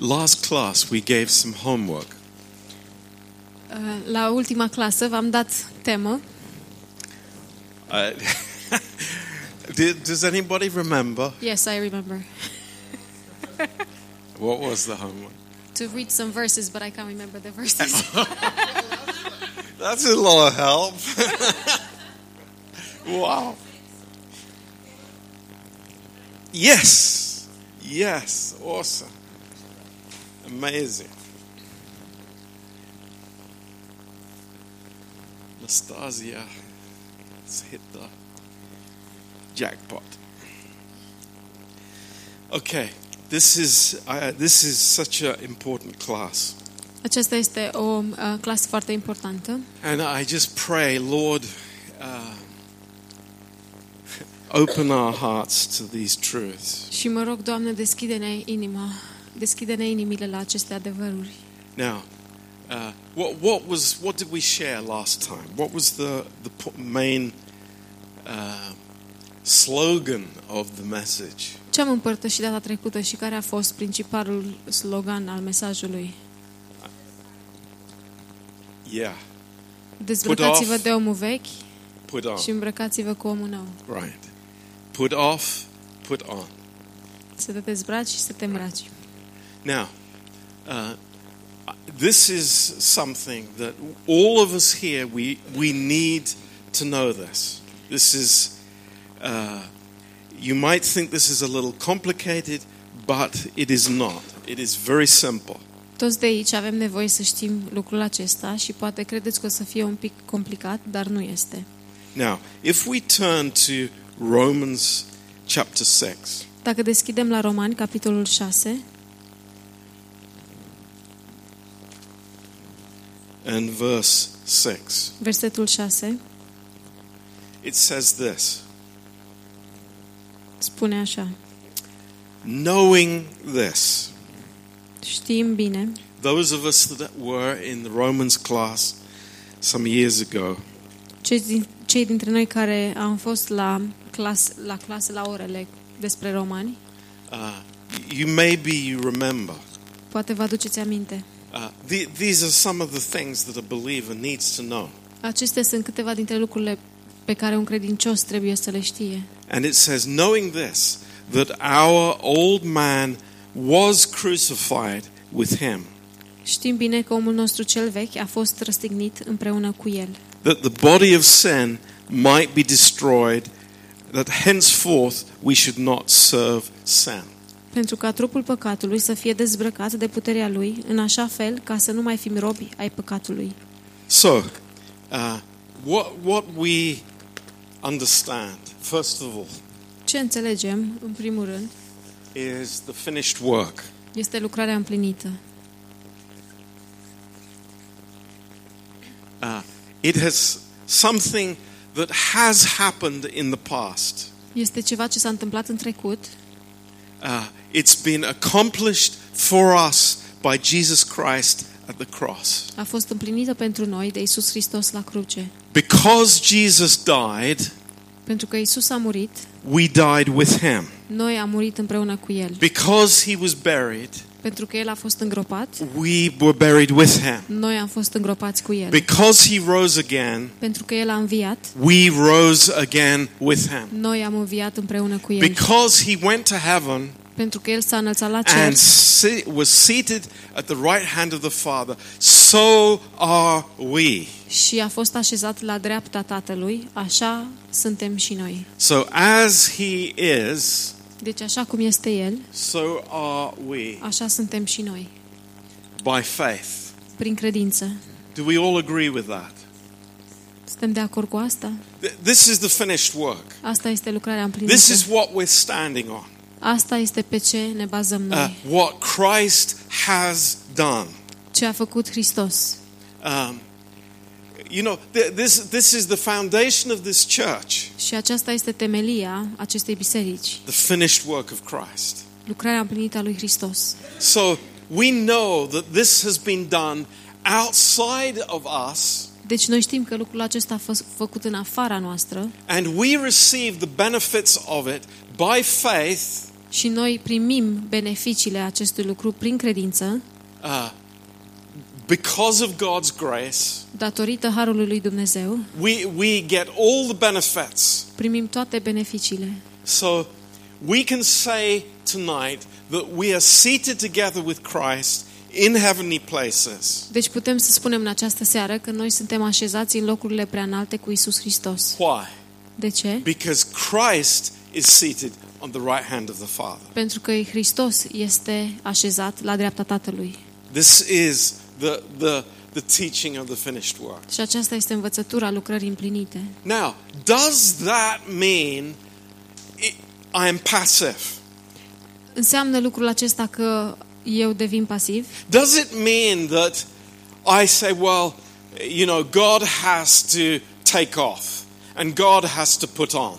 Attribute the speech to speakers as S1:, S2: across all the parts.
S1: last class we gave some homework.
S2: Uh, La ultima clasă v-am dat temă.
S1: Uh, does anybody remember
S2: Yes, I remember.
S1: what was the homework?
S2: To read some verses, but I can't remember the verses.
S1: That's a lot of help. wow. Yes. Yes. Awesome. Amazing. Nastasia has hit the jackpot. Okay, this is uh, this is such an important class.
S2: Aceasta este o uh, clasă foarte importantă
S1: And I just pray, Lord, uh, open our hearts to these truths.
S2: și mă rog, Doamne, deschide-ne inima, deschide-ne inimile la aceste adevăruri.
S1: Now, uh, what, what was what did we share last time? What was the the po- main uh, slogan of the message?
S2: Ce am împărtășit data trecută și care a fost principalul slogan al mesajului?
S1: Yeah,
S2: Dezbrăcați-vă
S1: off.
S2: de omul vechi
S1: put on.
S2: și îmbrăcați-vă cu omul nou.
S1: Right. Put off, put on.
S2: Să te dezbraci și să te îmbraci.
S1: Now, uh, this is something that all of us here we we need to know this. This is. Uh, you might think this is a little complicated, but it is not. It is very simple.
S2: Toți de aici avem nevoie să știm lucrul acesta și poate credeți că o să fie un pic complicat, dar nu este.
S1: Now, if we turn to Romans chapter 6,
S2: Dacă deschidem la Romani, capitolul 6,
S1: and verse 6,
S2: versetul 6,
S1: it says this
S2: spune așa.
S1: Knowing this,
S2: Știm bine,
S1: those of us that were in the Romans class some years ago,
S2: cei, din, cei dintre noi care am fost la, clas, la clasă, la orele despre romani,
S1: uh, you maybe you remember.
S2: poate vă aduceți aminte.
S1: Uh, the, these are some of the things that a believer needs to know.
S2: Acestea sunt câteva dintre lucrurile pe care un credincios trebuie să le știe.
S1: And it says, knowing this, that our old man was crucified with him,
S2: Știm bine că omul nostru cel vechi a fost răstignit împreună cu el,
S1: that the body of sin might be destroyed, that henceforth we should not serve sin.
S2: Pentru ca trupul păcatului să fie dezbrăcat de puterea lui, în așa fel ca să nu mai fim robi ai păcatului.
S1: So, uh, what, what we understand, first of all,
S2: Ce înțelegem, în primul rând,
S1: is the finished work.
S2: este lucrarea împlinită.
S1: Uh, it has something that has happened in the past.
S2: Este ceva ce s-a întâmplat în trecut,
S1: Uh, it's been accomplished for us by Jesus Christ at the cross.
S2: a fost împlinită pentru noi de Isus Hristos la cruce.
S1: Because Jesus died,
S2: Pentru că Isus a murit,
S1: we died with him.
S2: noi am murit împreună cu El.
S1: Because he was buried,
S2: Pentru că El a fost îngropat,
S1: we were buried with him.
S2: noi am fost îngropați cu El.
S1: Because he rose again,
S2: Pentru că El a înviat,
S1: we rose again with him.
S2: noi am înviat împreună cu El.
S1: Because he went to heaven
S2: Pentru că El s-a înălțat la cer
S1: and se- was seated at the right hand of the Father, so are we.
S2: și a fost așezat la dreapta Tatălui, așa suntem și noi.
S1: So as he is,
S2: Deci așa cum este El,
S1: so are we
S2: așa suntem și noi,
S1: by faith.
S2: prin credință.
S1: Do we all agree with that?
S2: Suntem de acord cu asta?
S1: Th- This is the finished work.
S2: Asta este lucrarea împlinită.
S1: This is what we're standing on.
S2: Asta este pe ce ne bazăm
S1: Uh,
S2: noi.
S1: what Christ has done.
S2: Ce a făcut Hristos.
S1: Um, you know, th- this, this is the foundation of this church,
S2: Și aceasta este temelia acestei biserici.
S1: the finished work of Christ.
S2: Lucrarea împlinită a lui Hristos.
S1: So we know that this has been done outside of us,
S2: Deci noi știm că lucrul acesta a fost făcut în afara noastră
S1: and we receive the benefits of it by faith
S2: Și noi primim beneficiile acestui lucru prin credință,
S1: uh, because of God's grace,
S2: datorită harului lui Dumnezeu,
S1: we, we get all the benefits.
S2: primim toate beneficiile.
S1: So we can say tonight that we are seated together with Christ in heavenly places.
S2: Deci putem să spunem în această seară că noi suntem așezați în locurile prea înalte cu Isus Hristos.
S1: Why?
S2: De ce?
S1: Because Christ is seated on the right hand of the Father.
S2: Pentru că Hristos este așezat la dreapta Tatălui.
S1: This is the, the, the teaching of the finished work.
S2: Și aceasta este învățătura lucrării împlinite.
S1: Now, does that mean I I am passive?
S2: Înseamnă lucrul acesta că eu devin pasiv?
S1: Does it mean that I say, well, you know, God has to take off and God has to put on?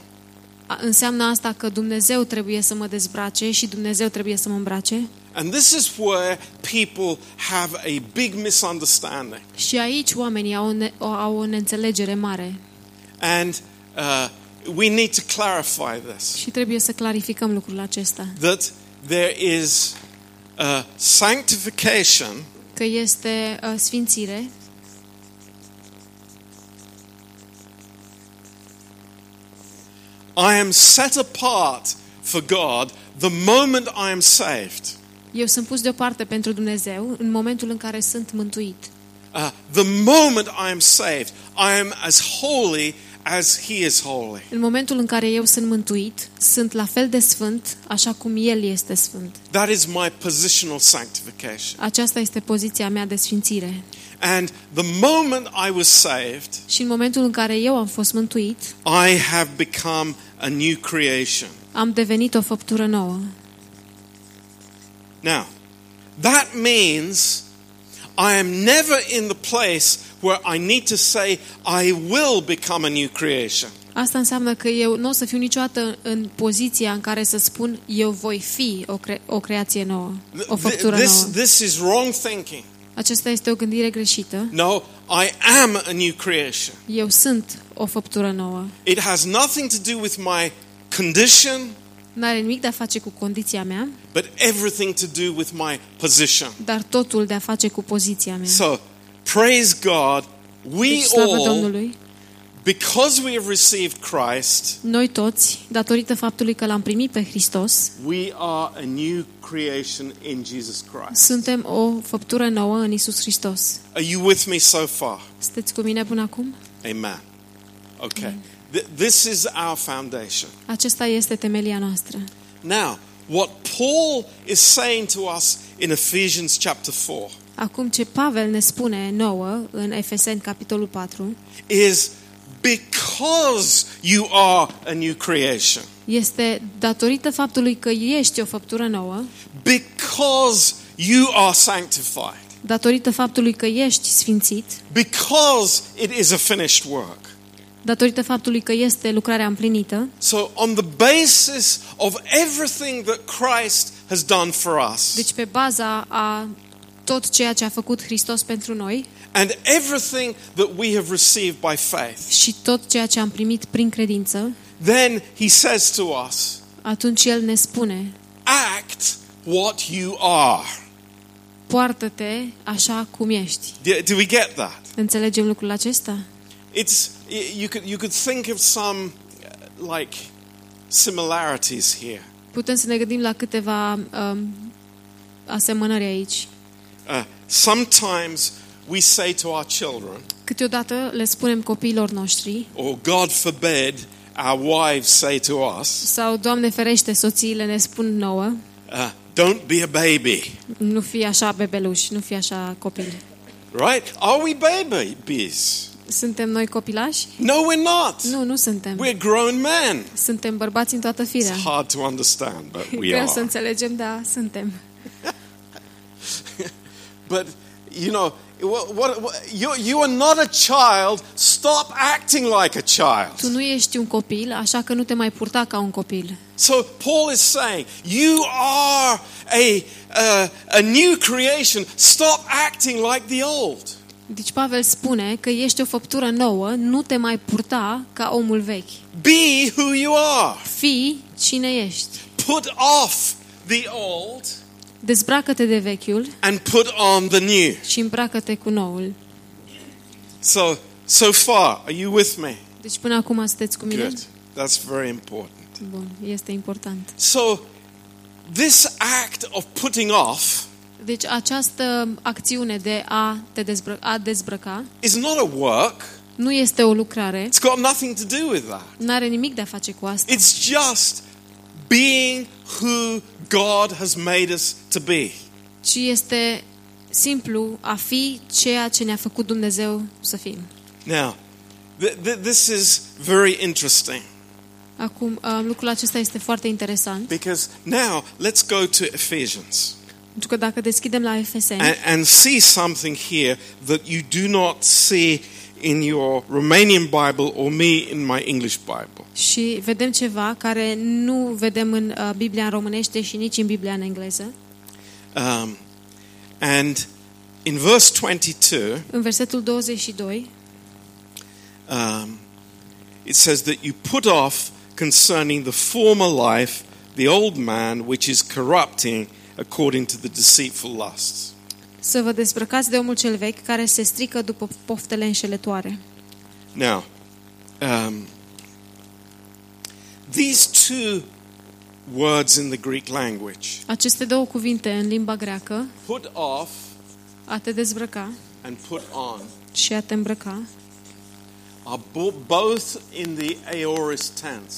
S2: A- Înseamnă asta că Dumnezeu trebuie să mă dezbrace și Dumnezeu trebuie să mă îmbrace?
S1: And this is where people have a big misunderstanding.
S2: Și aici oamenii au o, ne- o- au o neînțelegere mare
S1: And uh, we need to clarify this
S2: și trebuie să clarificăm lucrul acesta.
S1: that there is uh, sanctification
S2: Că este uh, sfințire,
S1: I am set apart for God the moment I am saved.
S2: eu sunt pus deoparte pentru Dumnezeu în momentul în care sunt mântuit.
S1: Uh, the moment I am saved, I am as holy as He is holy.
S2: În momentul în care eu sunt mântuit, sunt la fel de sfânt așa cum El este sfânt.
S1: That is my positional sanctification.
S2: Aceasta este poziția mea de sfințire.
S1: And the moment I was saved,
S2: Și în momentul în care eu am fost mântuit,
S1: I have become a new creation.
S2: am devenit o făptură nouă.
S1: Now, that means I am never in the place where I need to say, I will become a new creation.
S2: Asta înseamnă că eu nu o să fiu niciodată în poziția în care să spun eu voi fi o, cre- o creație nouă, o
S1: Th-
S2: făptură
S1: This,
S2: nouă.
S1: this is wrong thinking.
S2: Aceasta este o gândire greșită.
S1: No, I am a new creation.
S2: Eu sunt o făptură nouă.
S1: It has nothing to do with my condition,
S2: N-are nimic de a face cu condiția mea,
S1: but everything to do with my position.
S2: dar totul de a face cu poziția mea.
S1: So, praise God, we
S2: Deci, slavă
S1: all,
S2: Domnului,
S1: because we have received Christ,
S2: noi toți, datorită faptului că l-am primit pe Hristos,
S1: we are a new creation in Jesus Christ.
S2: suntem o făptură nouă în Isus Hristos.
S1: Are you with me so far?
S2: Sunteți cu mine până acum?
S1: Amen. Okay. Th- this is our foundation.
S2: Acesta este temelia noastră.
S1: Now, what Paul is saying to us in Ephesians chapter 4
S2: Acum ce Pavel ne spune nouă în Efeseni capitolul 4
S1: is because you are a new creation,
S2: este datorită faptului că ești o făptură nouă,
S1: because you are sanctified,
S2: datorită faptului că ești sfințit,
S1: because it is a finished work.
S2: datorită faptului că este lucrarea împlinită,
S1: So, on the basis of everything that Christ has done for us,
S2: deci pe baza a tot ceea ce a făcut Hristos pentru noi
S1: and everything that we have received by faith,
S2: și tot ceea ce am primit prin credință,
S1: then he says to us,
S2: atunci El ne spune,
S1: act what you are.
S2: poartă-te așa cum ești.
S1: Do, do we get that?
S2: Înțelegem lucrul acesta?
S1: It's you could you could think of some uh, like similarities here.
S2: Putem să ne gândim la câteva um, asemănări aici.
S1: Uh, sometimes we say to our children,
S2: Câteodată le spunem copiilor noștri
S1: or God forbid, our wives say to us,
S2: sau, Doamne ferește, soțiile ne spun nouă,
S1: uh, "Don't be a baby."
S2: nu fi așa bebeluș, nu fi așa copil.
S1: Right? Are we babies?
S2: Suntem noi copilași?
S1: No, we're not.
S2: Nu, nu suntem.
S1: We're grown men.
S2: Suntem bărbați în toată firea.
S1: It's hard to understand, but we
S2: Greu să
S1: are.
S2: înțelegem, da, suntem.
S1: But you know, what, what, what, you, you are not a child. Stop acting like a
S2: Tu
S1: child.
S2: nu ești un copil, așa că nu te mai purta ca un copil.
S1: So Paul is saying, you are a, uh, a new creation. Stop acting like the old.
S2: Deci Pavel spune că ești o făptură nouă, nu te mai purta ca omul vechi.
S1: Be who you are.
S2: Fii cine ești.
S1: put off the old
S2: Dezbracă-te de vechiul
S1: and put on the new.
S2: și îmbracă-te cu noul.
S1: So, so far, are you with me?
S2: Deci până acum sunteți cu mine?
S1: Good. That's very important.
S2: Bun, este important.
S1: So, this act of putting off
S2: Deci această acțiune de a te dezbră- a dezbrăca
S1: is not a work.
S2: nu este o lucrare,
S1: It's got nothing to do with that.
S2: nu are nimic de a face cu asta,
S1: It's just being who God has made us to be.
S2: ci este simplu a fi ceea ce ne-a făcut Dumnezeu să fim.
S1: Now, th- th- this is very interesting
S2: Acum, uh, lucrul acesta este foarte interesant,
S1: because now let's go to Ephesians
S2: pentru că dacă deschidem la Efeseni
S1: and, and see something here that you do not see in your Romanian Bible or me in my English Bible.
S2: și vedem ceva care nu vedem în uh, Biblia în românește și nici în Biblia în engleză,
S1: Um, and in verse 22,
S2: în versetul 22,
S1: um, it says that you put off concerning the former life the old man which is corrupting according to the deceitful lusts.
S2: Să vă dezbrăcați de omul cel vechi care se strică după poftele înșelătoare.
S1: Now, um, these two words in the Greek language,
S2: Aceste două cuvinte în limba greacă,
S1: put off
S2: a te dezbrăca
S1: and put on,
S2: și a te îmbrăca,
S1: are bo- both in the aorist tense.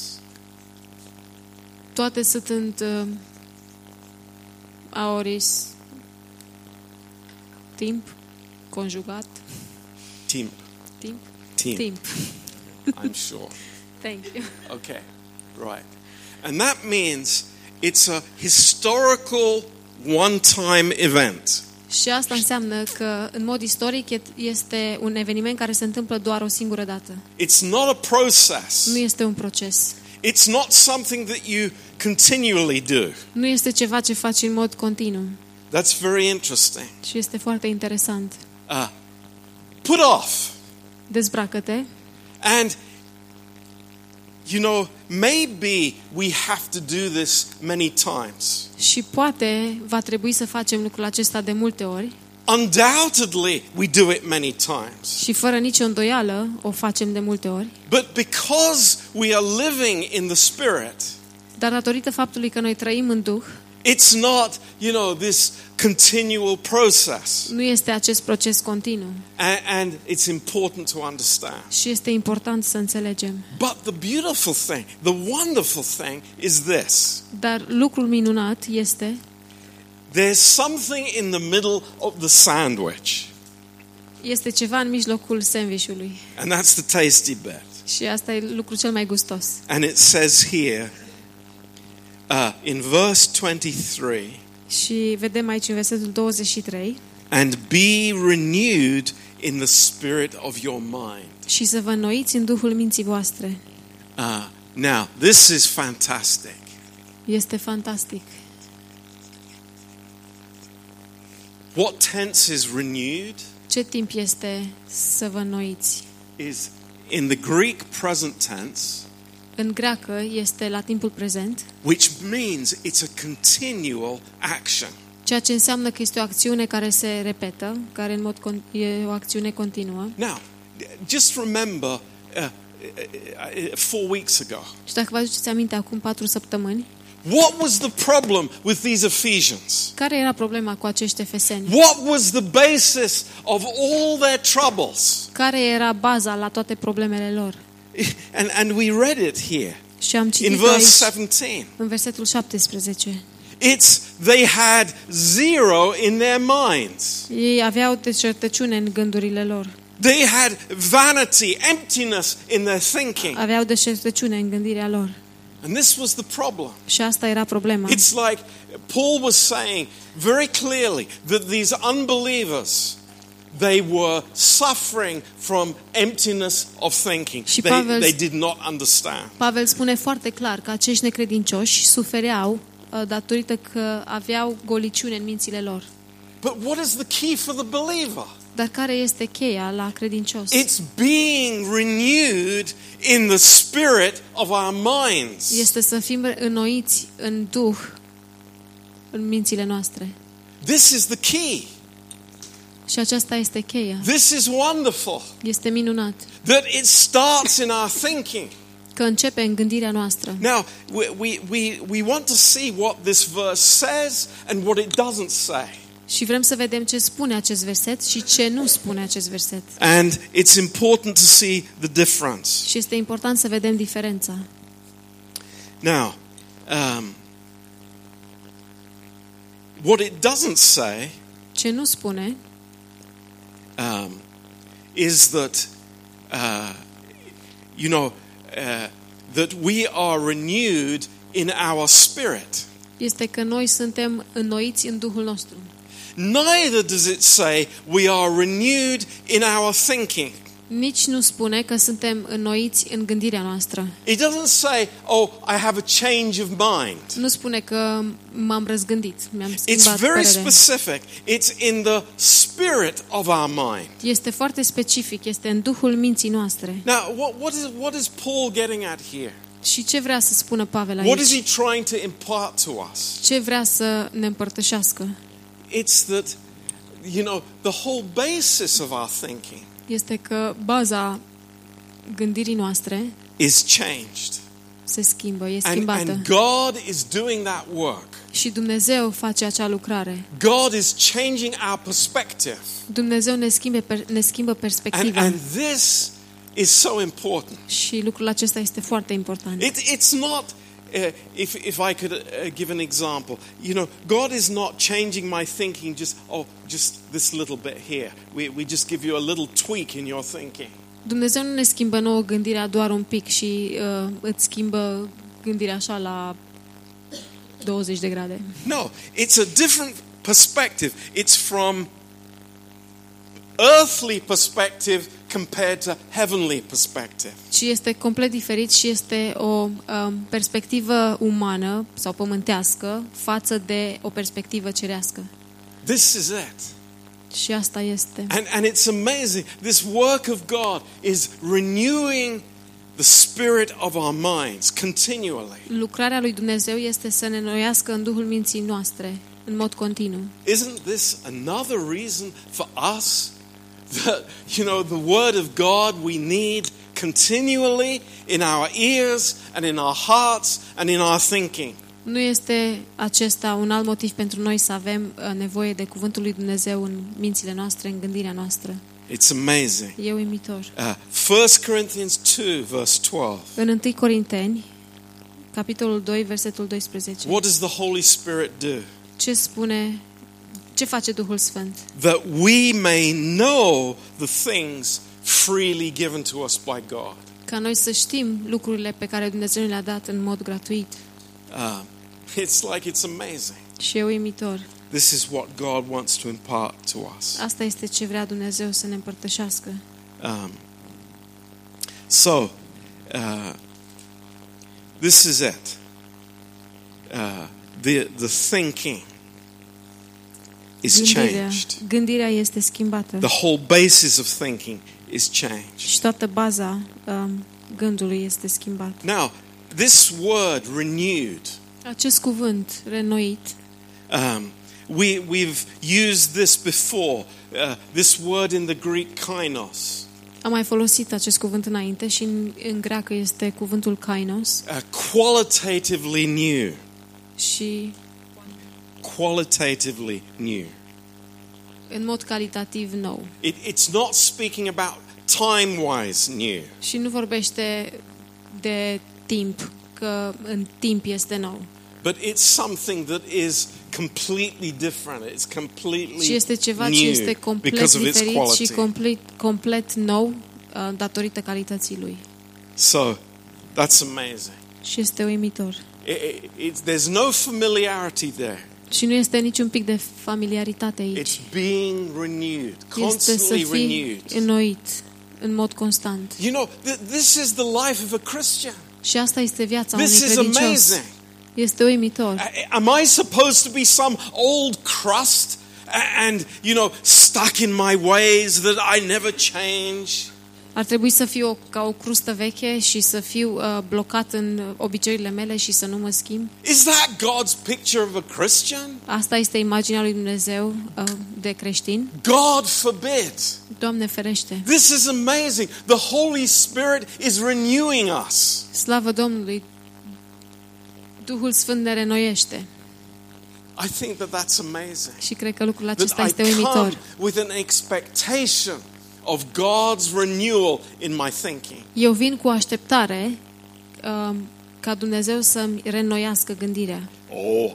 S2: toate sunt în uh, aoris timp, conjugat,
S1: Timp.
S2: timp,
S1: Timp.
S2: timp.
S1: I'm sure.
S2: Thank you.
S1: Okay, right. And that means it's a historical one time event.
S2: Și asta înseamnă că, în mod istoric, este un eveniment care se întâmplă doar o singură dată.
S1: It's not a process,
S2: Nu este un proces.
S1: it's not something that you continually do.
S2: Nu este ceva ce faci în mod continuu.
S1: That's very interesting.
S2: Și este foarte interesant.
S1: Uh, put off.
S2: Dezbracă-te
S1: And, you know, maybe we have to do this many times.
S2: și poate va trebui să facem lucrul acesta de multe ori
S1: Undoubtedly, we do it many times.
S2: și fără nicio îndoială o facem de multe ori.
S1: But because we are living in the Spirit,
S2: Dar datorită faptului că noi trăim în Duh,
S1: it's not, you know, this continual process.
S2: nu este acest proces continuu
S1: And, and it's important to understand.
S2: și este important să înțelegem.
S1: But the beautiful thing, the wonderful thing is this
S2: Dar lucrul minunat este
S1: there's something in the middle of the sandwich,
S2: este ceva în mijlocul sandvișului
S1: and that's the tasty bit.
S2: și asta e lucrul cel mai gustos.
S1: And it says here uh, in verse 23
S2: Și vedem aici în versetul 23
S1: and be renewed in the spirit of your mind.
S2: și să vă înnoiți în Duhul minții voastre.
S1: Uh, now, this is fantastic.
S2: Este fantastic.
S1: What tense is renewed
S2: Ce timp este să vă înnoiți?
S1: is in the Greek present tense,
S2: În greacă este la timpul prezent,
S1: which means it's a continual action.
S2: ceea ce înseamnă că este o acțiune care se repetă, care în mod con- e o acțiune continuă.
S1: Now, just remember uh, uh, uh, four weeks ago.
S2: Și dacă vă aduceți aminte, acum patru săptămâni,
S1: What was the problem with these Ephesians?
S2: care era problema cu acești efeseni?
S1: What was the basis of all their troubles?
S2: Care era baza la toate problemele lor?
S1: And, and we read it here
S2: Și am
S1: in
S2: citit
S1: verse
S2: aici,
S1: 17.
S2: în versetul 17.
S1: It's they had zero in their minds.
S2: Ei aveau deșertăciune în gândurile lor.
S1: They had vanity, emptiness in their thinking.
S2: Aveau deșertăciune în gândirea lor.
S1: And this was the problem.
S2: Și asta era problema.
S1: It's like Paul was saying very clearly that these unbelievers they were suffering from emptiness of thinking.
S2: Și
S1: They,
S2: Pavel-
S1: they did not understand.
S2: Pavel spune foarte clar că acești necredincioși sufereau uh, datorită că aveau goliciune în mințile lor.
S1: But what is the key for the believer?
S2: Dar care este cheia la credincios?
S1: It's being renewed in the spirit of our minds.
S2: Este să fim înnoiți în duh în mințile noastre.
S1: This is the key.
S2: Și aceasta este cheia.
S1: This is wonderful.
S2: Este minunat
S1: That it starts in our thinking.
S2: că începe în gândirea noastră.
S1: Now, we, we, we, we want to see what this verse says and what it doesn't say.
S2: Și vrem să vedem ce spune acest verset și ce nu spune acest verset.
S1: And it's important to see the difference.
S2: Și este important să vedem diferența.
S1: Now, um, what it doesn't say
S2: Ce nu spune
S1: um, is that, uh, you know, uh, that we are renewed in our spirit.
S2: este că noi suntem înnoiți în Duhul nostru.
S1: Neither does it say we are renewed in our thinking.
S2: Nici nu spune că suntem înnoiți în gândirea noastră.
S1: It doesn't say, oh, I have a change of mind.
S2: Nu spune că m-am răzgândit, mi-am
S1: It's
S2: schimbat
S1: very
S2: părerea.
S1: specific. It's in the spirit of our mind.
S2: Este foarte specific, este în Duhul minții noastre.
S1: Now, what, what, is, what is Paul getting at here?
S2: Și ce vrea să spună Pavel
S1: What is
S2: aici?
S1: he trying to impart to us?
S2: Ce vrea să ne împărtășească?
S1: It's that, you know, the whole basis of our thinking
S2: Este că baza gândirii noastre
S1: is changed.
S2: se schimbă, e
S1: And,
S2: schimbată.
S1: and God is doing that work.
S2: Și Dumnezeu face acea lucrare.
S1: God is changing our perspective.
S2: Dumnezeu ne, schimbe, per- ne schimbă
S1: And,
S2: perspectiva.
S1: and this is so important.
S2: Și lucrul acesta este foarte important.
S1: It, it's not, uh, if, if I could uh, give an example, you know, God is not changing my thinking just, oh, just this little bit here. We, we just give you a little tweak in your thinking.
S2: Dumnezeu nu ne schimbă nouă gândirea doar un pic și uh, îți schimbă gândirea așa la 20 de grade.
S1: No, it's a different perspective. It's from earthly perspective compared to heavenly perspective.
S2: Ci este complet diferit și este o um, perspectivă umană sau pământească față de o perspectivă cerească.
S1: This is it.
S2: Și asta este.
S1: And, and it's amazing. This work of God is renewing the spirit of our minds continually.
S2: Lucrarea lui Dumnezeu este să ne noiască în Duhul minții noastre în mod continuu.
S1: Isn't this another reason for us that, you know, the Word of God we need continually in our ears and in our hearts and in our thinking?
S2: Nu este acesta un alt motiv pentru noi să avem uh, nevoie de cuvântul lui Dumnezeu în mințile noastre, în gândirea noastră.
S1: It's amazing.
S2: E uimitor.
S1: Uh, 1 Corinthians 2, verse 12.
S2: În 1 Corinteni, capitolul 2, versetul 12.
S1: What does the Holy Spirit do?
S2: Ce spune, ce face Duhul Sfânt?
S1: That we may know the things freely given to us by God.
S2: Ca noi să știm lucrurile pe care Dumnezeu le-a dat în mod gratuit.
S1: Uh, it's like it's amazing.
S2: Și e uimitor.
S1: This is what God wants to impart to us.
S2: Asta este ce vrea Dumnezeu să ne împărtășească.
S1: Um, so, uh, this is it. Uh, the, the thinking is
S2: Gândirea,
S1: changed.
S2: gândirea este schimbată.
S1: The whole basis of thinking is changed.
S2: Și toată baza um, gândului este schimbată.
S1: Now, this word renewed,
S2: Acest cuvânt, renoit,
S1: um, we, we've used this before. Uh, this word in the Greek kainos,
S2: am mai folosit acest cuvânt înainte și în, în greacă este cuvântul kainos
S1: uh, qualitatively new.
S2: și
S1: Qualitatively new.
S2: în mod calitativ nou.
S1: It, it's not speaking about time wise new.
S2: Și nu vorbește de timp, că în timp este nou.
S1: But it's something that is completely different. It's completely
S2: Și este ceva
S1: new
S2: ce este complet
S1: because of its
S2: diferit
S1: quality.
S2: și complet, complet nou uh, datorită calității lui.
S1: So that's amazing.
S2: Și este uimitor.
S1: It, it, it's, there's no familiarity there.
S2: Și nu este niciun pic de familiaritate aici.
S1: It's being renewed,
S2: Este să
S1: constantly
S2: fii
S1: renewed.
S2: înnoit în mod constant.
S1: You know, th- this is the life of a Christian.
S2: Și asta este viața
S1: This
S2: unui
S1: is
S2: credincios.
S1: amazing.
S2: Este uimitor.
S1: A- Am I supposed to be some old crust a- and, you know, stuck in my ways that I never change.
S2: Ar trebui să fiu o, ca o crustă veche și să fiu uh, blocat în uh, obiceiurile mele și să nu mă schimb?
S1: Is that God's picture of a Christian?
S2: Asta este imaginea lui Dumnezeu uh, de creștin?
S1: God forbid.
S2: Doamne ferește!
S1: This is amazing. The Holy Spirit is renewing us.
S2: Slavă Domnului! Duhul Sfânt ne renoiește
S1: I think that that's amazing.
S2: și cred că lucrul
S1: That
S2: acesta
S1: I
S2: este
S1: come
S2: uimitor.
S1: with an expectation of God's renewal in my thinking.
S2: Eu vin cu așteptare uh, ca Dumnezeu să-mi reînnoiască gândirea.
S1: Oh,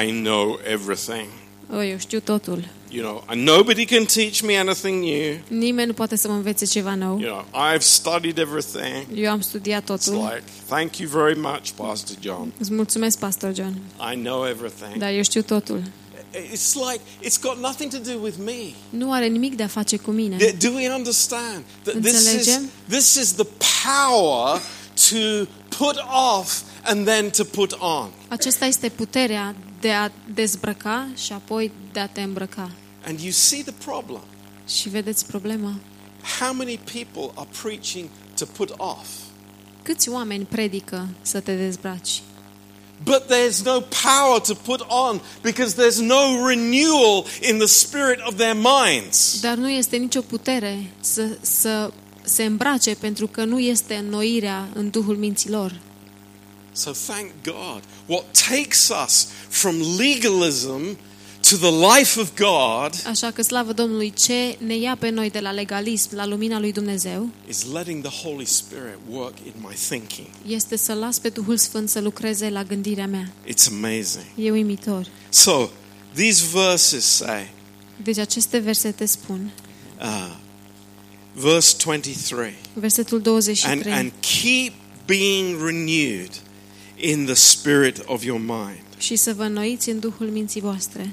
S1: I, I know everything.
S2: O, eu știu totul.
S1: You know, and nobody can teach me anything new.
S2: Nimeni nu poate să mă învețe ceva nou.
S1: You know, I've studied everything.
S2: Eu am studiat
S1: It's
S2: totul.
S1: like, thank you very much, Pastor John.
S2: Îți mulțumesc, Pastor John.
S1: I know everything.
S2: Dar eu știu totul.
S1: It's like, it's got nothing to do with me.
S2: Nu are nimic de a face cu mine.
S1: Do- Do we understand that this is,
S2: Înțelegem?
S1: this is the power to put off and then to put on?
S2: Aceasta este puterea de a dezbrăca și apoi de a te îmbrăca.
S1: And you see the problem.
S2: Și vedeți problema?
S1: How many people are preaching to put off?
S2: Câți oameni predică să te dezbraci?
S1: But there's no power to put on because there's no renewal in the spirit of their minds.
S2: Dar nu este nicio putere să, să se îmbrace pentru că nu este înnoirea în Duhul minților.
S1: So thank God. What takes us from legalism to the life of God
S2: Așa că slavă Domnului, ce ne ia pe noi de la legalism la lumina lui Dumnezeu
S1: is letting the Holy Spirit work in my thinking.
S2: este să las pe Duhul Sfânt să lucreze la gândirea mea.
S1: It's amazing.
S2: E uimitor.
S1: So these verses say,
S2: Deci aceste versete spun,
S1: uh, verse 23,
S2: versetul
S1: and,
S2: 23,
S1: and keep being renewed in the spirit of your mind.
S2: și să vă înnoiți în Duhul minții voastre.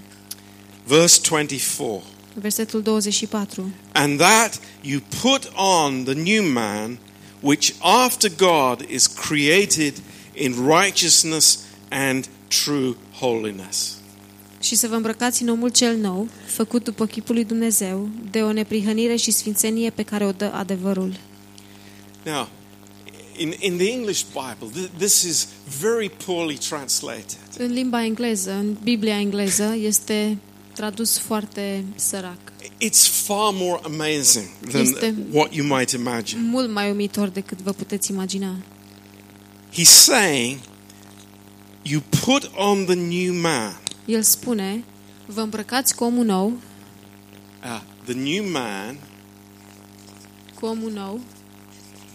S1: Verse 24,
S2: Versetul 24.
S1: and that you put on the new man, which after God is created in righteousness and true holiness.
S2: Și să vă îmbrăcați în omul cel nou, făcut după chipul lui Dumnezeu, de o neprihănire și sfințenie pe care o dă adevărul.
S1: Now, in, in the English Bible, th- this is very poorly translated.
S2: În limba engleză, în Biblia engleză, este tradus foarte sărac.
S1: It's far more amazing than
S2: Este-
S1: what you might imagine.
S2: Mult mai uimitor decât vă puteți imagina.
S1: He's saying, You put on the new man.
S2: El spune, vă îmbrăcați cu omul nou,
S1: Uh, the new man.
S2: cu omul nou,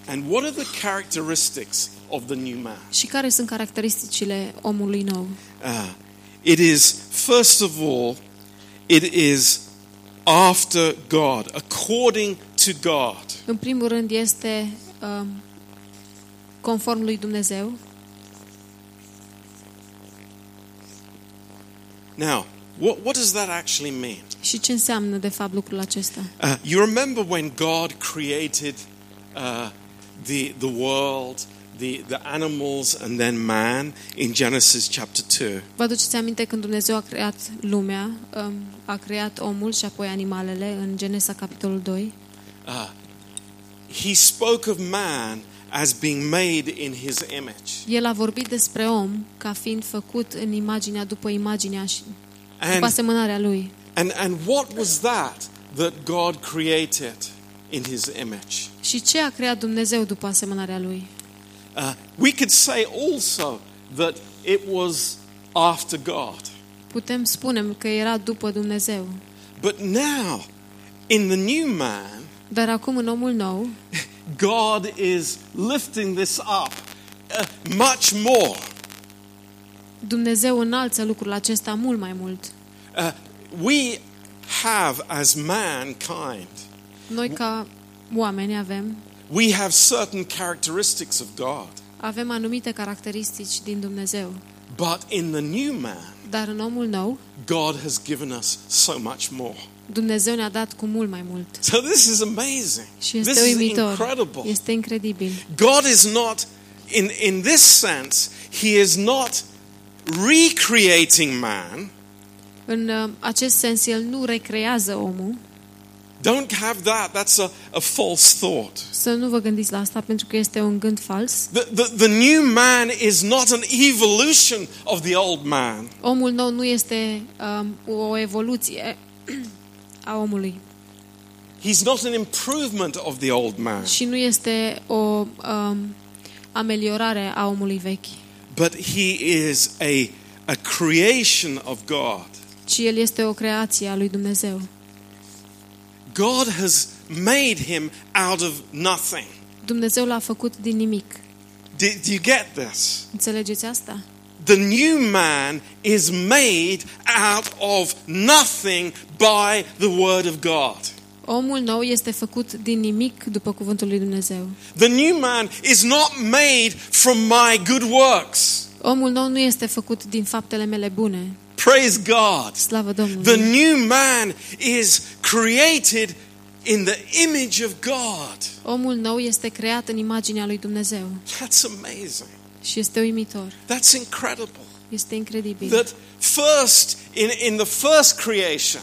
S1: And what are the characteristics of the new man?
S2: și care sunt caracteristicile omului nou?
S1: Uh, it is, first of all, it is after God, according to God.
S2: În primul rând este um, conform lui Dumnezeu.
S1: Now, what, what does that actually mean?
S2: Și ce înseamnă de fapt lucrul acesta?
S1: Uh, you remember when God created uh, the, the world, the, the animals, and then man in Genesis chapter 2?
S2: Vă aduceți aminte când Dumnezeu a creat lumea, um, a creat omul și apoi animalele în Genesa capitolul 2?
S1: Uh, he spoke of man as being made in his image.
S2: El a vorbit despre om ca fiind făcut în imaginea după imaginea și după
S1: And,
S2: asemănarea lui.
S1: and, and what was that that God created in his image?
S2: Și ce a creat Dumnezeu după asemănarea lui?
S1: Uh, we could say also that it was after God.
S2: Putem spune că era după Dumnezeu.
S1: But now, in the new man,
S2: Dar acum în omul nou,
S1: God is lifting this up uh, much more.
S2: Dumnezeu înalță lucrul acesta mult mai mult.
S1: Uh, we have, as mankind,
S2: Noi ca oameni avem
S1: we have certain characteristics of God.
S2: avem anumite caracteristici din Dumnezeu.
S1: But in the new man,
S2: Dar în omul nou,
S1: God has given us so much more.
S2: Dumnezeu ne-a dat cu mult mai mult.
S1: So this is amazing.
S2: Și
S1: This
S2: este
S1: is
S2: uimitor.
S1: incredible.
S2: Este incredibil.
S1: God is not, in, in this sense, He is not recreating man,
S2: În uh, acest sens, el nu recrează omul.
S1: Don't have that. That's a, a false thought.
S2: Să nu vă gândiți la asta pentru că este un gând fals.
S1: The, the, the new man is not an evolution of the old man.
S2: Omul nou nu este um, o evoluție a omului
S1: He's not an improvement of the old man,
S2: și nu este o um, ameliorare a omului vechi,
S1: but he is a, a creation of God.
S2: ci el este o creație a lui Dumnezeu.
S1: God has made him out of nothing.
S2: Dumnezeu l-a făcut din nimic.
S1: Do, do you get this?
S2: Înțelegeți asta?
S1: The new man is made out of nothing by the word of God.
S2: Omul nou este făcut din nimic după cuvântul lui Dumnezeu.
S1: The new man is not made from my good works.
S2: Omul nou nu este făcut din faptele mele bune.
S1: Praise God.
S2: Slavă
S1: The
S2: Domnului!
S1: new man is created in the image of God.
S2: Omul nou este creat în imaginea lui Dumnezeu
S1: That's amazing.
S2: și este uimitor.
S1: That's incredible.
S2: Este incredibil.
S1: That first, in, in the first creation,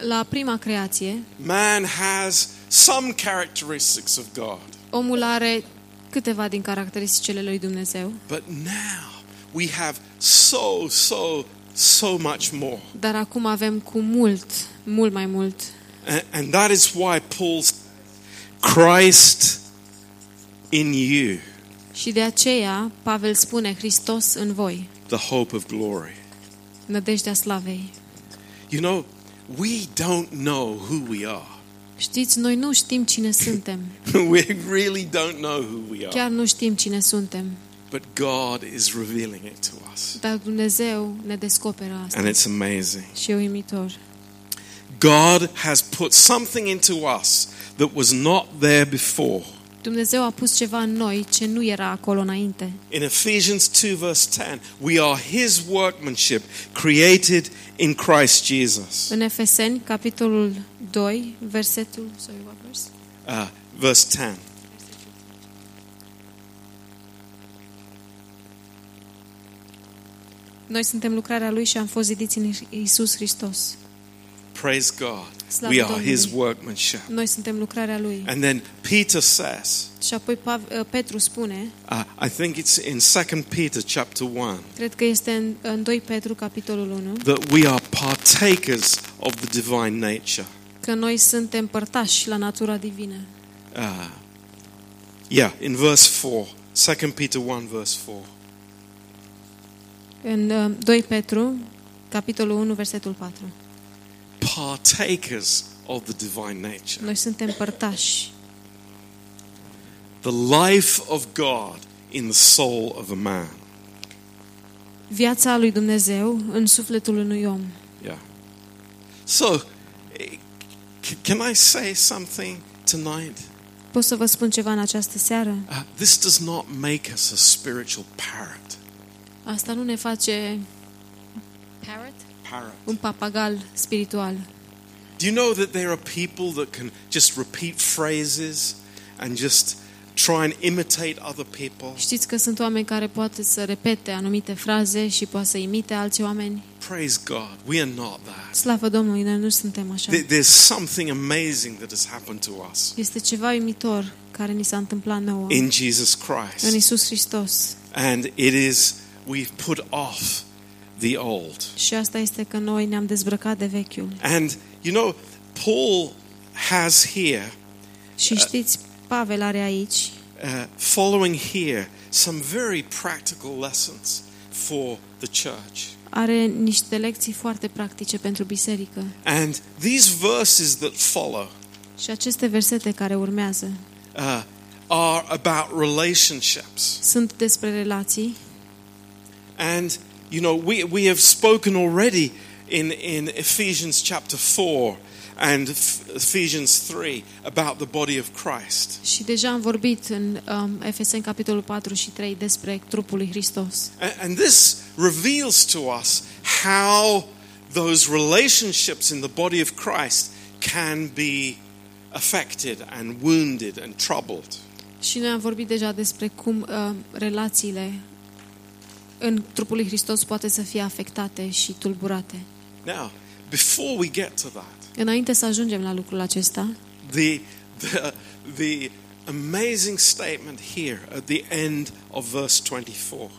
S2: La prima creație,
S1: man has some characteristics of God.
S2: omul are câteva din caracteristicile lui Dumnezeu,
S1: But now we have so, so, so much more.
S2: dar acum avem cu mult, mult mai mult.
S1: And, and that is why Paul's Christ in you,
S2: Și de aceea Pavel spune Hristos în voi,
S1: the hope of glory.
S2: nădejdea slavei.
S1: You know, we don't know who we are.
S2: Știți, noi nu știm cine suntem.
S1: we really don't know who we are.
S2: Chiar nu știm cine suntem.
S1: But God is revealing it to us.
S2: Dar Dumnezeu ne descoperă asta.
S1: And it's amazing.
S2: Și e uimitor.
S1: God has put something into us that was not there before.
S2: Dumnezeu a pus ceva în noi ce nu era acolo înainte.
S1: In Ephesians 2, verse 10, we are His workmanship created in Christ Jesus.
S2: În Efeseni, capitolul 2, versetul... Sorry, what verse?
S1: Uh, verse 10.
S2: Noi suntem lucrarea Lui și am fost zidiți în Isus Hristos.
S1: Praise God.
S2: Slavă
S1: We are
S2: Domnului.
S1: His workmanship.
S2: Noi suntem lucrarea Lui.
S1: And then Peter says,
S2: Și apoi Pav- uh, Petru spune,
S1: uh, I think it's in 2 Peter chapter 1,
S2: cred că este în, în 2 Petru, capitolul 1,
S1: that we are partakers of the divine nature.
S2: că noi suntem părtași la natura divină.
S1: Uh, yeah, in verse 4. 2 Peter 1, verse 4.
S2: În uh, 2 Petru, capitolul 1, versetul 4.
S1: Partakers of the divine nature.
S2: Noi suntem părtași.
S1: The life of God in the soul of a man.
S2: Viața lui Dumnezeu în sufletul unui om.
S1: Yeah. So, eh, c- can I say something tonight?
S2: Pot să vă spun ceva în această seară?
S1: Uh, this does not make us a spiritual parrot.
S2: Asta nu ne face parrot?
S1: Parrot.
S2: un papagal spiritual.
S1: Do you know that there are people that can just repeat phrases and just try and imitate other people?
S2: Știți că sunt oameni care poate să repete anumite fraze și poate să imite alți oameni?
S1: Praise God. We are not that.
S2: Slavă Domnului, noi nu suntem așa.
S1: There- There's something amazing that has happened to us
S2: Este ceva uimitor care ni s-a întâmplat nouă
S1: in Jesus
S2: în
S1: Christ.
S2: Isus Hristos.
S1: And it is, we've put off the old.
S2: Și asta este că noi ne-am dezbrăcat de vechiul.
S1: And, you know, Paul has here,
S2: Și știți, Pavel are aici,
S1: uh, following here, some very practical lessons for the church.
S2: are niște lecții foarte practice pentru biserică.
S1: And these verses that follow
S2: Și aceste versete care urmează
S1: uh, are about relationships.
S2: sunt despre relații
S1: And, you know, we, we have spoken already in, in Ephesians chapter 4 and Ephesians 3 about the body of Christ.
S2: și deja am vorbit în um, Efeseni capitolul 4 și 3 despre trupul lui Hristos.
S1: And, and this reveals to us how those relationships in the body of Christ can be affected and wounded and troubled.
S2: Și noi am vorbit deja despre cum uh, relațiile în trupul lui Hristos poate să fie afectate și tulburate.
S1: Now, before we get to that,
S2: Înainte să ajungem la lucrul acesta,
S1: the, the, the amazing statement here at the end of verse 24.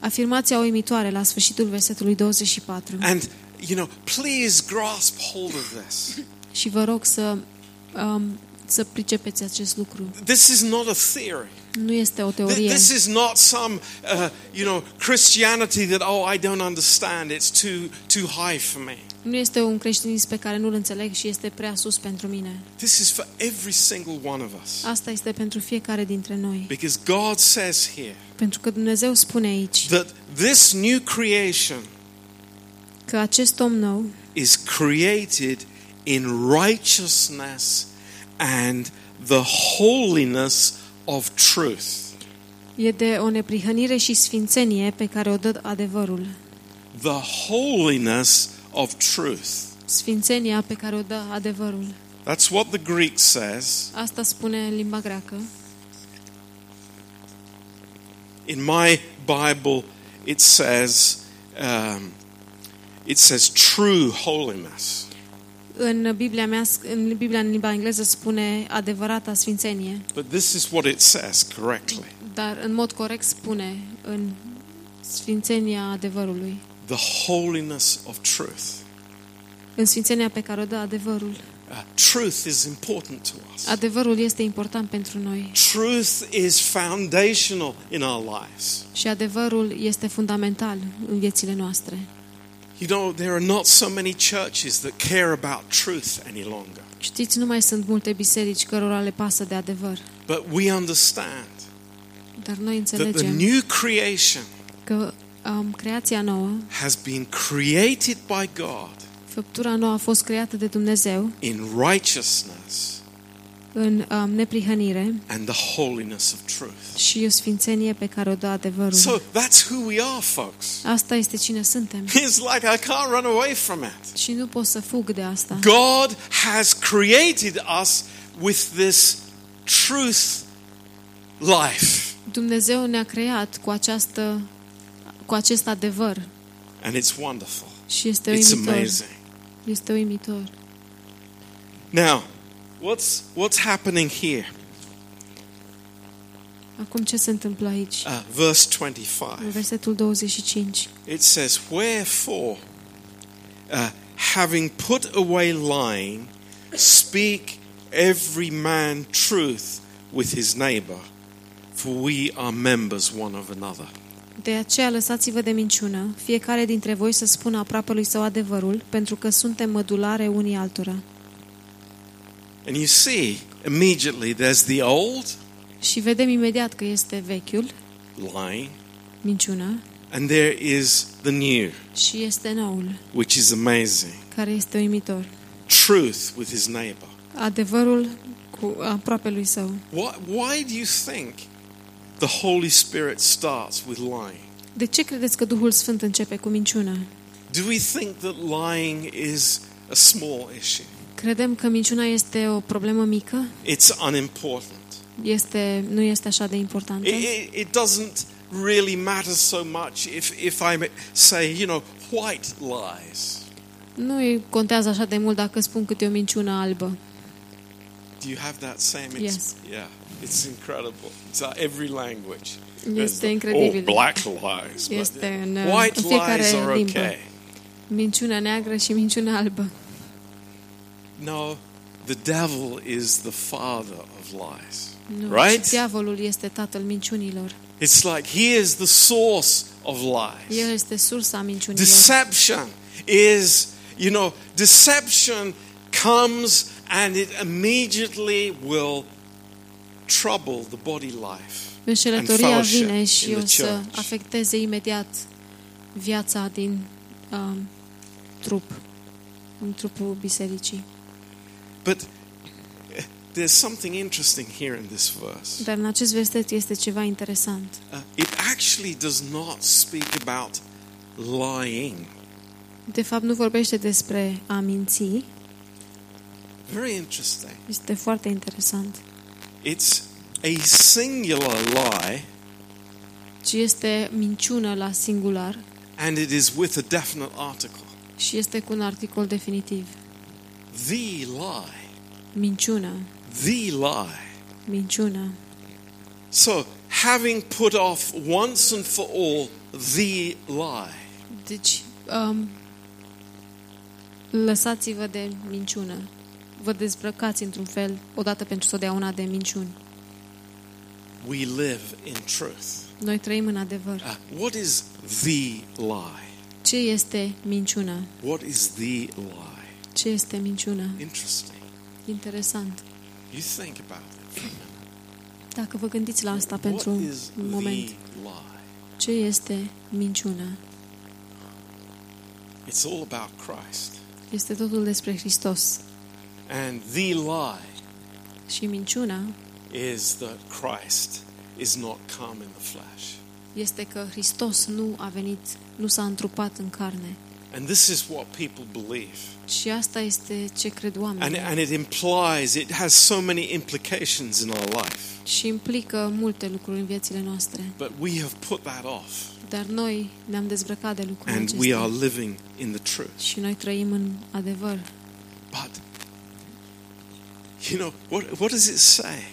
S2: afirmația uimitoare la sfârșitul versetului 24.
S1: And, you know, please grasp hold of this.
S2: Și vă rog să, um, să pricepeți acest lucru.
S1: This is not a theory.
S2: Nu este o
S1: Th-
S2: teorie.
S1: This is not some, uh, you know, Christianity that, oh, I don't understand. It's too, too high for me.
S2: Nu este un creștinism pe care nu-l înțeleg și este prea sus pentru mine.
S1: This is for every single one of us.
S2: Asta este pentru fiecare dintre noi.
S1: Because God says here
S2: Pentru că Dumnezeu spune aici
S1: that this new creation
S2: că acest om nou
S1: is created in righteousness and the holiness of truth.
S2: e de o neprihănire și sfințenie pe care o dă adevărul.
S1: The holiness of truth.
S2: Sfințenia pe care o dă adevărul.
S1: That's what the Greek says.
S2: Asta spune în limba greacă.
S1: In my Bible, it says, um, it says true holiness.
S2: În Biblia mea, în Biblia în limba engleză spune adevărata sfințenie,
S1: But this is what it says correctly.
S2: dar în mod corect spune în sfințenia adevărului.
S1: The holiness of truth.
S2: În sfințenia pe care o dă adevărul.
S1: Uh, truth is important to us.
S2: Adevărul este important pentru noi
S1: Truth is foundational in our lives.
S2: și adevărul este fundamental în viețile noastre.
S1: You know, there are not so many churches that care about truth any longer.
S2: Știți, nu mai sunt multe biserici cărora le pasă de adevăr,
S1: But we understand
S2: dar noi
S1: that the
S2: înțelegem
S1: new creation
S2: că um, creația nouă,
S1: has been created by God
S2: făptura nouă a fost creată de Dumnezeu
S1: in righteousness
S2: în um, neprihănire
S1: and the holiness of truth.
S2: și o sfințenie pe care o dă adevărul.
S1: So that's who we are, folks.
S2: Asta este cine suntem.
S1: It's like I can't run away from it.
S2: Și nu pot să fug de asta.
S1: God has created us with this truth life.
S2: Dumnezeu ne-a creat cu această cu acest adevăr
S1: And it's wonderful.
S2: și este
S1: It's
S2: uimitor.
S1: amazing.
S2: Este uimitor.
S1: Now, what's what's happening here?
S2: Acum ce se întâmplă aici?
S1: Uh, verse
S2: În
S1: 25.
S2: versetul 25.
S1: It says, Wherefore, uh, having put away lying, speak every man truth with his neighbor, for we are members one of another.
S2: De aceea lăsați-vă de minciună, fiecare dintre voi să spună aproapelui său adevărul, pentru că suntem mădulare unii altora.
S1: And you see, immediately there's the old
S2: Și vedem imediat că este vechiul,
S1: lying,
S2: minciuna,
S1: and there is the new,
S2: și este noul,
S1: which is amazing.
S2: care este uimitor.
S1: Truth with his neighbor.
S2: Adevărul cu aproapelui său.
S1: Why, why do you think the Holy Spirit starts with lying?
S2: De ce credeți că Duhul Sfânt începe cu minciuna?
S1: Do we think that lying is a small issue?
S2: Credem că minciuna este o problemă mică,
S1: It's unimportant.
S2: este, nu este așa de importantă.
S1: It, it, it doesn't really matter so much if, if I may say, you know, white lies.
S2: Nu îi contează așa de mult dacă spun câte o minciună albă.
S1: Do you have that same
S2: Yes.
S1: Yeah, it's incredible. It's like every language. There's
S2: Este
S1: the-
S2: incredibil.
S1: Oh, black lies. but
S2: Este în, uh,
S1: white
S2: în fiecare
S1: lies are
S2: limbă.
S1: okay.
S2: Minciuna neagră și minciuna albă.
S1: No, the devil is the father of lies.
S2: Nu.
S1: Right?
S2: Și diavolul este tatăl minciunilor.
S1: It's like he is the source of lies.
S2: El este sursa minciunilor.
S1: Deception is, you know, deception comes and it immediately will trouble the body life.
S2: Înșelătoria
S1: and fellowship
S2: vine și
S1: in
S2: o
S1: the
S2: să
S1: church.
S2: afecteze imediat viața din um, trup, în trupul bisericii.
S1: But eh, there's something interesting here in this verse.
S2: Dar în acest verset este ceva interesant.
S1: Uh, it actually does not speak about lying.
S2: De fapt, nu vorbește despre a minți.
S1: Very interesting.
S2: Este foarte interesant.
S1: It's a singular lie
S2: Ci este minciună la singular
S1: and it is with a definite article.
S2: Și este cu un articol definitiv.
S1: The lie.
S2: Minciuna.
S1: The lie.
S2: Minciuna.
S1: So, having put off once and for all the lie,
S2: Deci, um, lăsați-vă de minciună. Vă dezbrăcați într-un fel, odată pentru totdeauna, de minciuni.
S1: we live in truth.
S2: Noi trăim în adevăr.
S1: Uh, what is the lie?
S2: Ce este minciuna?
S1: What is the lie?
S2: Ce este minciuna?
S1: Interesting.
S2: Interesant.
S1: You think about it for a minute.
S2: Dacă vă gândiți la asta pentru
S1: What is
S2: un
S1: the
S2: moment,
S1: lie?
S2: ce este minciuna?
S1: It's all about Christ.
S2: Este totul despre Hristos.
S1: And the lie
S2: Și minciuna
S1: is that Christ is not come in the flesh.
S2: este că Hristos nu a venit, nu s-a întrupat în carne.
S1: And this is what people believe.
S2: Și asta este ce cred
S1: And,
S2: oamenii.
S1: and it implies, it has so many implications in our life.
S2: Și implică multe lucruri în viețile noastre.
S1: But we have put that off.
S2: Dar noi ne-am dezbrăcat de lucrurile
S1: And we are
S2: acestea.
S1: living in the truth.
S2: Și noi trăim în adevăr.
S1: But, you know, what, what does it say?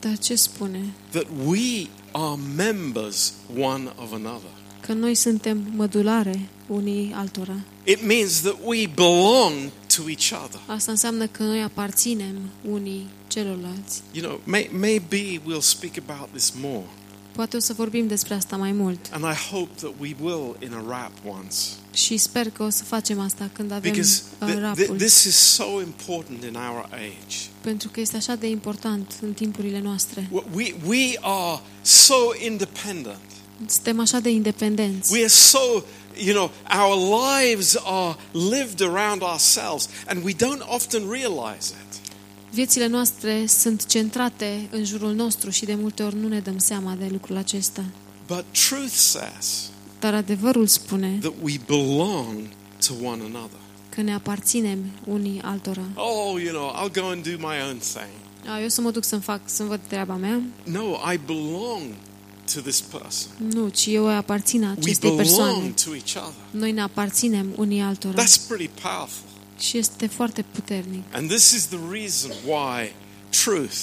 S2: Dar ce spune?
S1: That we are members one of another.
S2: Că noi suntem mădulare unii altora.
S1: It means that we belong to each other.
S2: Asta înseamnă că noi aparținem unii celorlalți.
S1: You know, may, maybe we'll speak about this more.
S2: Poate o să vorbim despre asta mai mult.
S1: And I hope that we will in a rap once.
S2: Și sper că o să facem asta când avem
S1: Because
S2: uh,
S1: th- th-
S2: rapul.
S1: this is so important in our age.
S2: Pentru că este așa de important în timpurile noastre.
S1: We, we are so independent.
S2: Suntem așa de independenți.
S1: We are so, you know, our lives are lived around ourselves and we don't often realize it.
S2: Viețile noastre sunt centrate în jurul nostru și de multe ori nu ne dăm seama de lucrul acesta.
S1: But truth says
S2: Dar adevărul spune
S1: that we belong to one another.
S2: că ne aparținem unii altora.
S1: Oh, you know, I'll go and do my own thing.
S2: A, eu să mă duc să-mi fac, să-mi văd treaba mea?
S1: No, I belong to this person.
S2: Nu, ci eu îi aparțin
S1: We
S2: acestei persoane.
S1: belong to each other.
S2: Noi ne aparținem unii altora.
S1: That's pretty powerful.
S2: Și este foarte puternic.
S1: And this is the reason why truth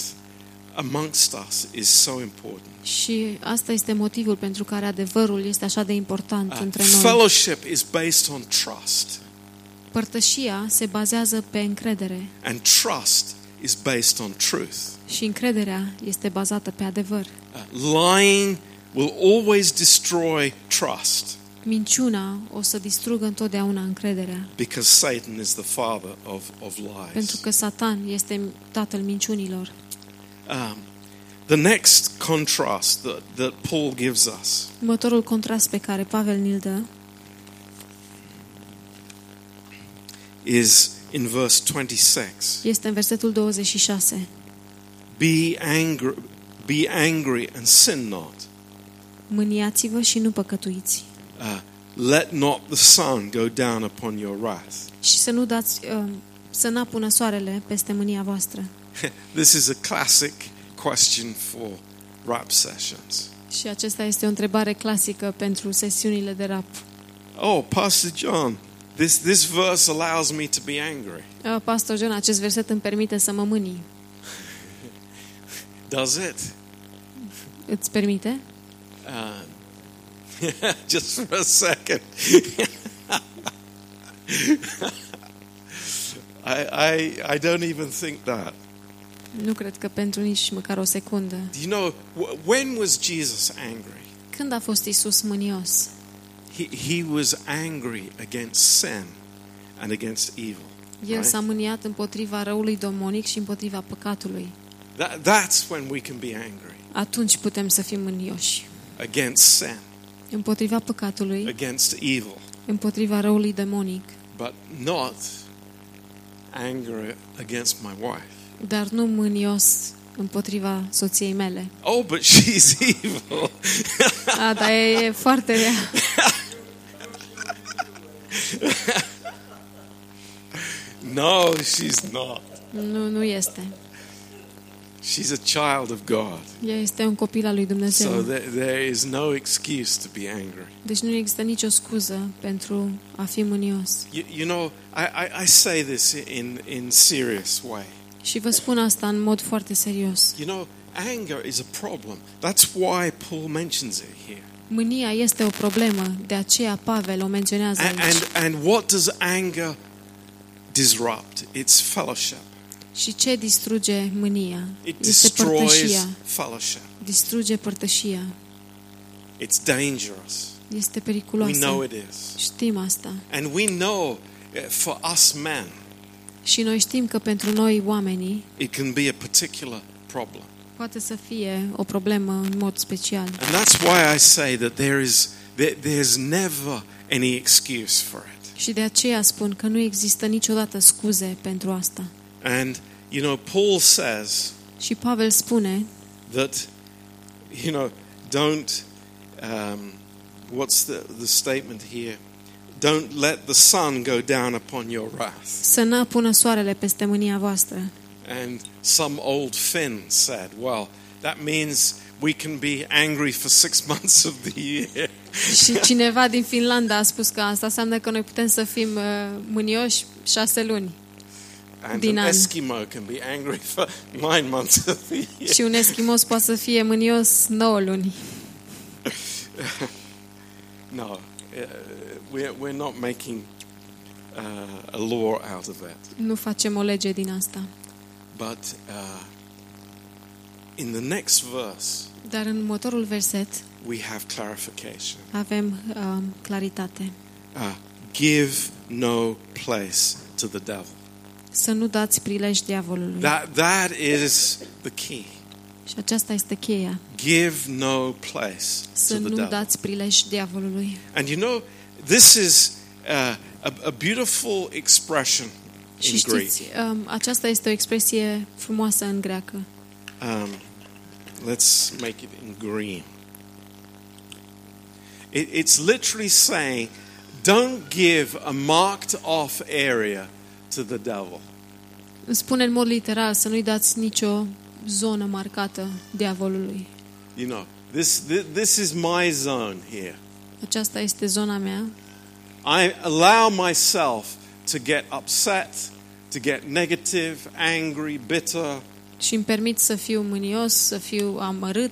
S1: amongst us is so important.
S2: Și asta este motivul pentru care adevărul este așa de important
S1: Uh,
S2: între noi.
S1: fellowship is based on trust,
S2: Părtășia se bazează pe încredere
S1: and trust is based on truth.
S2: și încrederea este bazată pe adevăr.
S1: Uh, lying will always destroy trust
S2: Minciuna o să distrugă întotdeauna încrederea,
S1: because Satan is the father of, of
S2: pentru
S1: lies.
S2: că Satan este tatăl minciunilor.
S1: Um, the next contrast that, that Paul gives us
S2: Următorul contrast pe care Pavel ni-l dă
S1: is in verse 26.
S2: este în versetul 26.
S1: Be angry, be angry and sin not.
S2: Mâniați-vă și nu păcătuiți.
S1: Uh, let not the sun go down upon your wrath.
S2: Și să nu dați, uh, să n-apună soarele peste mânia voastră.
S1: this is a classic question for rap sessions.
S2: Și acesta este o întrebare clasică pentru sesiunile de rap.
S1: Oh, Pastor John, this, this verse allows me to be angry.
S2: Uh, Pastor John, acest verset îmi permite să mă mânii.
S1: Does it?
S2: Îți permite?
S1: Um, just for a second. I, I, I don't even think that.
S2: Nu cred că pentru nici măcar o secundă.
S1: Do you know, wh- when was Jesus angry?
S2: Când a fost Isus mânios?
S1: He, he was angry against sin and against evil.
S2: El
S1: Right.
S2: s-a mâniat împotriva răului demonic și împotriva păcatului.
S1: That, that's when we can be angry
S2: Atunci putem să fim mânioși.
S1: against sin,
S2: Împotriva păcatului,
S1: against evil,
S2: împotriva răului demonic,
S1: but not anger against my wife.
S2: dar nu mânios împotriva soției mele.
S1: Oh, but she's evil.
S2: A, dar e, e foarte rea.
S1: no, she's not.
S2: Nu, nu este.
S1: She's a child of God.
S2: Ea este un copil al lui
S1: So
S2: Dumnezeu.
S1: there, there is no excuse to be angry.
S2: Deci nu există nicio scuză pentru a fi mânios.
S1: You, you know, I, I, I say this in, in serious way.
S2: Și vă spun asta în mod foarte serios.
S1: You know, anger is a problem. That's why Paul mentions it here.
S2: Mânia este o problemă, de aceea Pavel o menționează
S1: And,
S2: aici.
S1: and, and what does anger disrupt? It's fellowship.
S2: Și ce distruge mânia?
S1: It
S2: Este
S1: destroys
S2: părtășia.
S1: fellowship.
S2: Distruge părtășia.
S1: It's dangerous.
S2: Este
S1: We
S2: periculoasă.
S1: know it is.
S2: Știm asta.
S1: And we know uh, for us men,
S2: Și noi știm că pentru noi oamenii
S1: it can be a particular problem.
S2: Poate să fie o problemă în mod special.
S1: And that's why I say that there is there, there's never any excuse for it.
S2: Și de aceea spun că nu există niciodată scuze pentru asta.
S1: And you know, Paul says
S2: Și Pavel spune
S1: that you know, don't um, what's the, the statement here? Don't let the sun go down upon your wrath.
S2: să nu pună soarele peste mânia voastră.
S1: And some old Finn said, well, that means we can be angry for six months of the year.
S2: Și cineva din Finlanda a spus că asta înseamnă că noi putem să fim uh, mânioși șase luni.
S1: And
S2: Din
S1: an
S2: an.
S1: Eskimo can be angry for nine months of the year.
S2: Și un eschimos poate să fie mânios 9 luni.
S1: No, uh, we're, we're not making uh, a law out of that.
S2: Nu facem o lege din asta.
S1: But uh, in the next verse,
S2: Dar în următorul verset
S1: we have clarification.
S2: avem um, claritate.
S1: Uh, give no place to the devil.
S2: Să nu dați prilej diavolului.
S1: That, that is the key.
S2: Și aceasta este cheia.
S1: Give no place
S2: Să
S1: to the
S2: nu
S1: devil.
S2: dați prilej diavolului.
S1: And you know, this is uh, a, a beautiful expression
S2: Și
S1: in Greek.
S2: știți, um, aceasta este o expresie frumoasă în greacă.
S1: Um, let's make it in green. It, it's literally saying, don't give a marked off area to the devil.
S2: Spune în mod literal să nu-i dați nicio zonă marcată diavolului.
S1: You know, this, this, this is my zone here.
S2: Aceasta este zona mea.
S1: I allow myself to get upset, to get negative, angry, bitter,
S2: Și îmi permit să fiu mânios, să fiu amărât.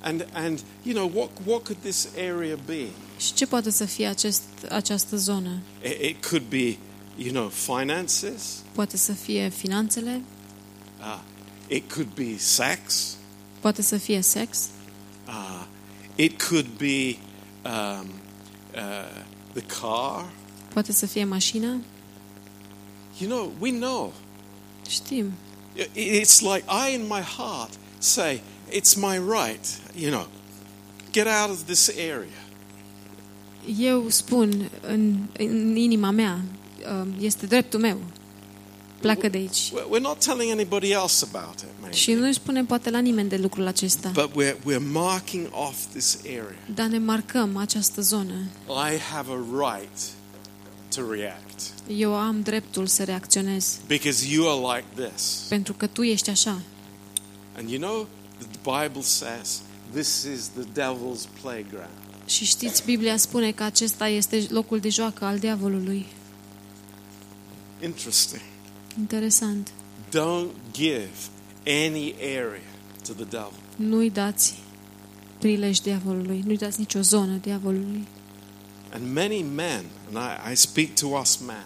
S1: and and you know what what could this area be?
S2: Și ce poate să fie acest, această zonă?
S1: It, it could be, you know, finances.
S2: Poate să fie finanțele,
S1: Uh, it could be sex.
S2: poate să fie sex,
S1: Uh, it could be um, uh, the car.
S2: Poate să fie mașina.
S1: You know, we know.
S2: Știm.
S1: I- It's like I, in my heart, say, it's my right. You know, get out of this area.
S2: Eu spun în, în inima mea, uh, este dreptul meu. Pleacă de aici.
S1: We're we're not telling anybody else about it, maybe.
S2: Și nu îi spunem poate la nimeni de lucrul acesta.
S1: But we're, we're marking off this area.
S2: Dar ne marcăm această zonă.
S1: I have a right to react
S2: Eu am dreptul să reacționez.
S1: because you are like this.
S2: Pentru că tu ești așa.
S1: And you know, the Bible says this is the devil's playground.
S2: Și știți, Biblia spune că acesta este locul de joacă al diavolului.
S1: Interesting.
S2: Interesant.
S1: Don't give any area to the devil.
S2: Nu-i dați prilej diavolului. Nu-i dați nicio zonă diavolului.
S1: And many men, and I, I speak to us men,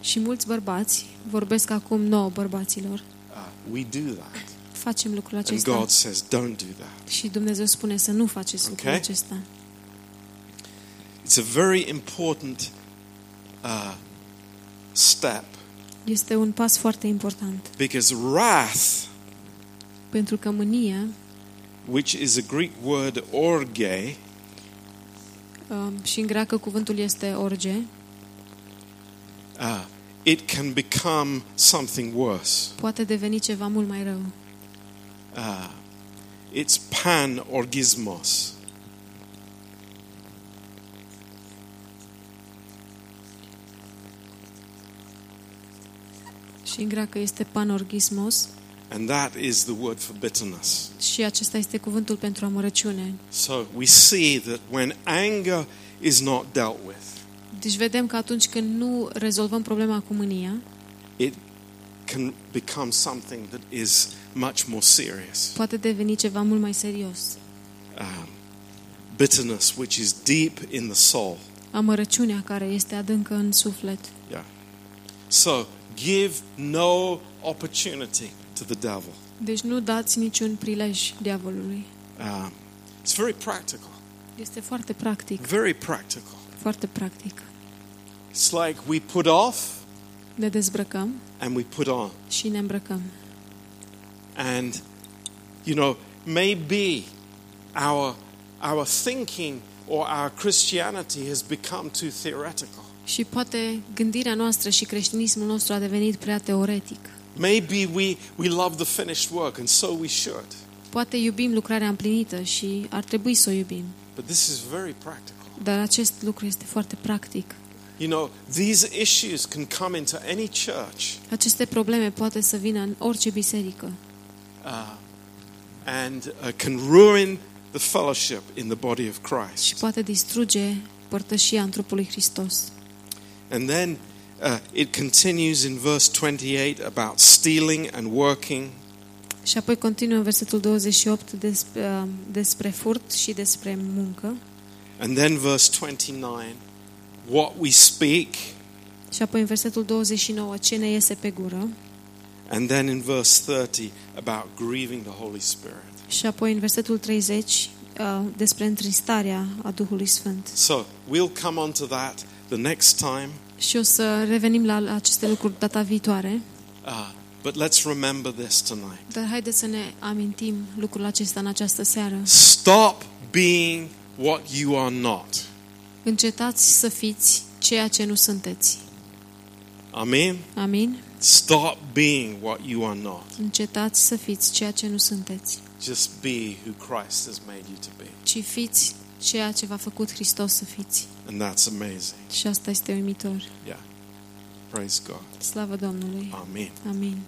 S2: Și mulți bărbați, vorbesc acum nouă bărbaților,
S1: uh, we do that.
S2: facem lucrul
S1: And
S2: acesta.
S1: God says, don't do that.
S2: Și Dumnezeu spune să nu faceți lucrul
S1: Okay.
S2: acesta.
S1: It's a very important uh, step
S2: Este un pas foarte important.
S1: because wrath,
S2: Pentru că mânia,
S1: which is a Greek word orge,
S2: um, și în greacă cuvântul este orge,
S1: uh, it can become something worse.
S2: poate deveni ceva mult mai rău.
S1: Uh, it's pan orgismos.
S2: Și în greacă este panorgismos.
S1: And that is the word for bitterness.
S2: Și acesta este cuvântul pentru amărăciune.
S1: So we see that when anger is not dealt with,
S2: Deci vedem că atunci când nu rezolvăm problema cu mânia,
S1: it can become something that is much more serious.
S2: poate deveni ceva mult mai serios.
S1: Um, bitterness, which is deep in the soul.
S2: Amărăciunea care este adâncă în suflet.
S1: Yeah. So give no opportunity to the devil.
S2: Deci nu dați niciun prilej diavolului.
S1: Um, it's very practical.
S2: Este foarte practic,
S1: Very practical.
S2: foarte practic.
S1: It's like we put off
S2: Ne dezbrăcăm
S1: and we put on.
S2: și ne îmbrăcăm.
S1: And, you know, maybe our, our thinking or our Christianity has become too theoretical.
S2: Și poate gândirea noastră și creștinismul nostru a devenit prea teoretic.
S1: Maybe we, we love the finished work, and so we should.
S2: Poate iubim lucrarea împlinită și ar trebui să o iubim.
S1: But this is very practical.
S2: Dar acest lucru este foarte practic.
S1: You know, these issues can come into any church
S2: Aceste probleme poate să vină în orice biserică
S1: uh, and uh, can ruin the fellowship in the body of
S2: și
S1: Christ.
S2: poate distruge părtășia în trupul lui Hristos.
S1: And then uh, it continues in verse 28 about stealing and working.
S2: Și apoi continuă în versetul 28 despre, uh, despre furt și despre muncă.
S1: And then verse 29 what we speak.
S2: Și apoi în versetul 29 ce ne iese pe gură.
S1: And then in verse 30 about grieving the Holy Spirit.
S2: Și apoi în versetul 30 uh, despre întristarea a Duhului Sfânt.
S1: So we'll come on to that the next time.
S2: Și o să revenim la aceste lucruri data viitoare.
S1: Uh, but let's remember this tonight.
S2: Dar haideți să ne amintim lucrul acesta în această seară.
S1: Stop being what you are not.
S2: Încetați să fiți ceea ce nu sunteți.
S1: Amen.
S2: Amin?
S1: Stop being what you are not.
S2: Încetați să fiți ceea ce nu sunteți,
S1: Just be who Christ has made you to be.
S2: ci fiți ceea ce v-a făcut Hristos să fiți.
S1: And that's amazing.
S2: Și asta este uimitor.
S1: Yeah. Praise God.
S2: Slavă Domnului.
S1: Amen.
S2: Amin.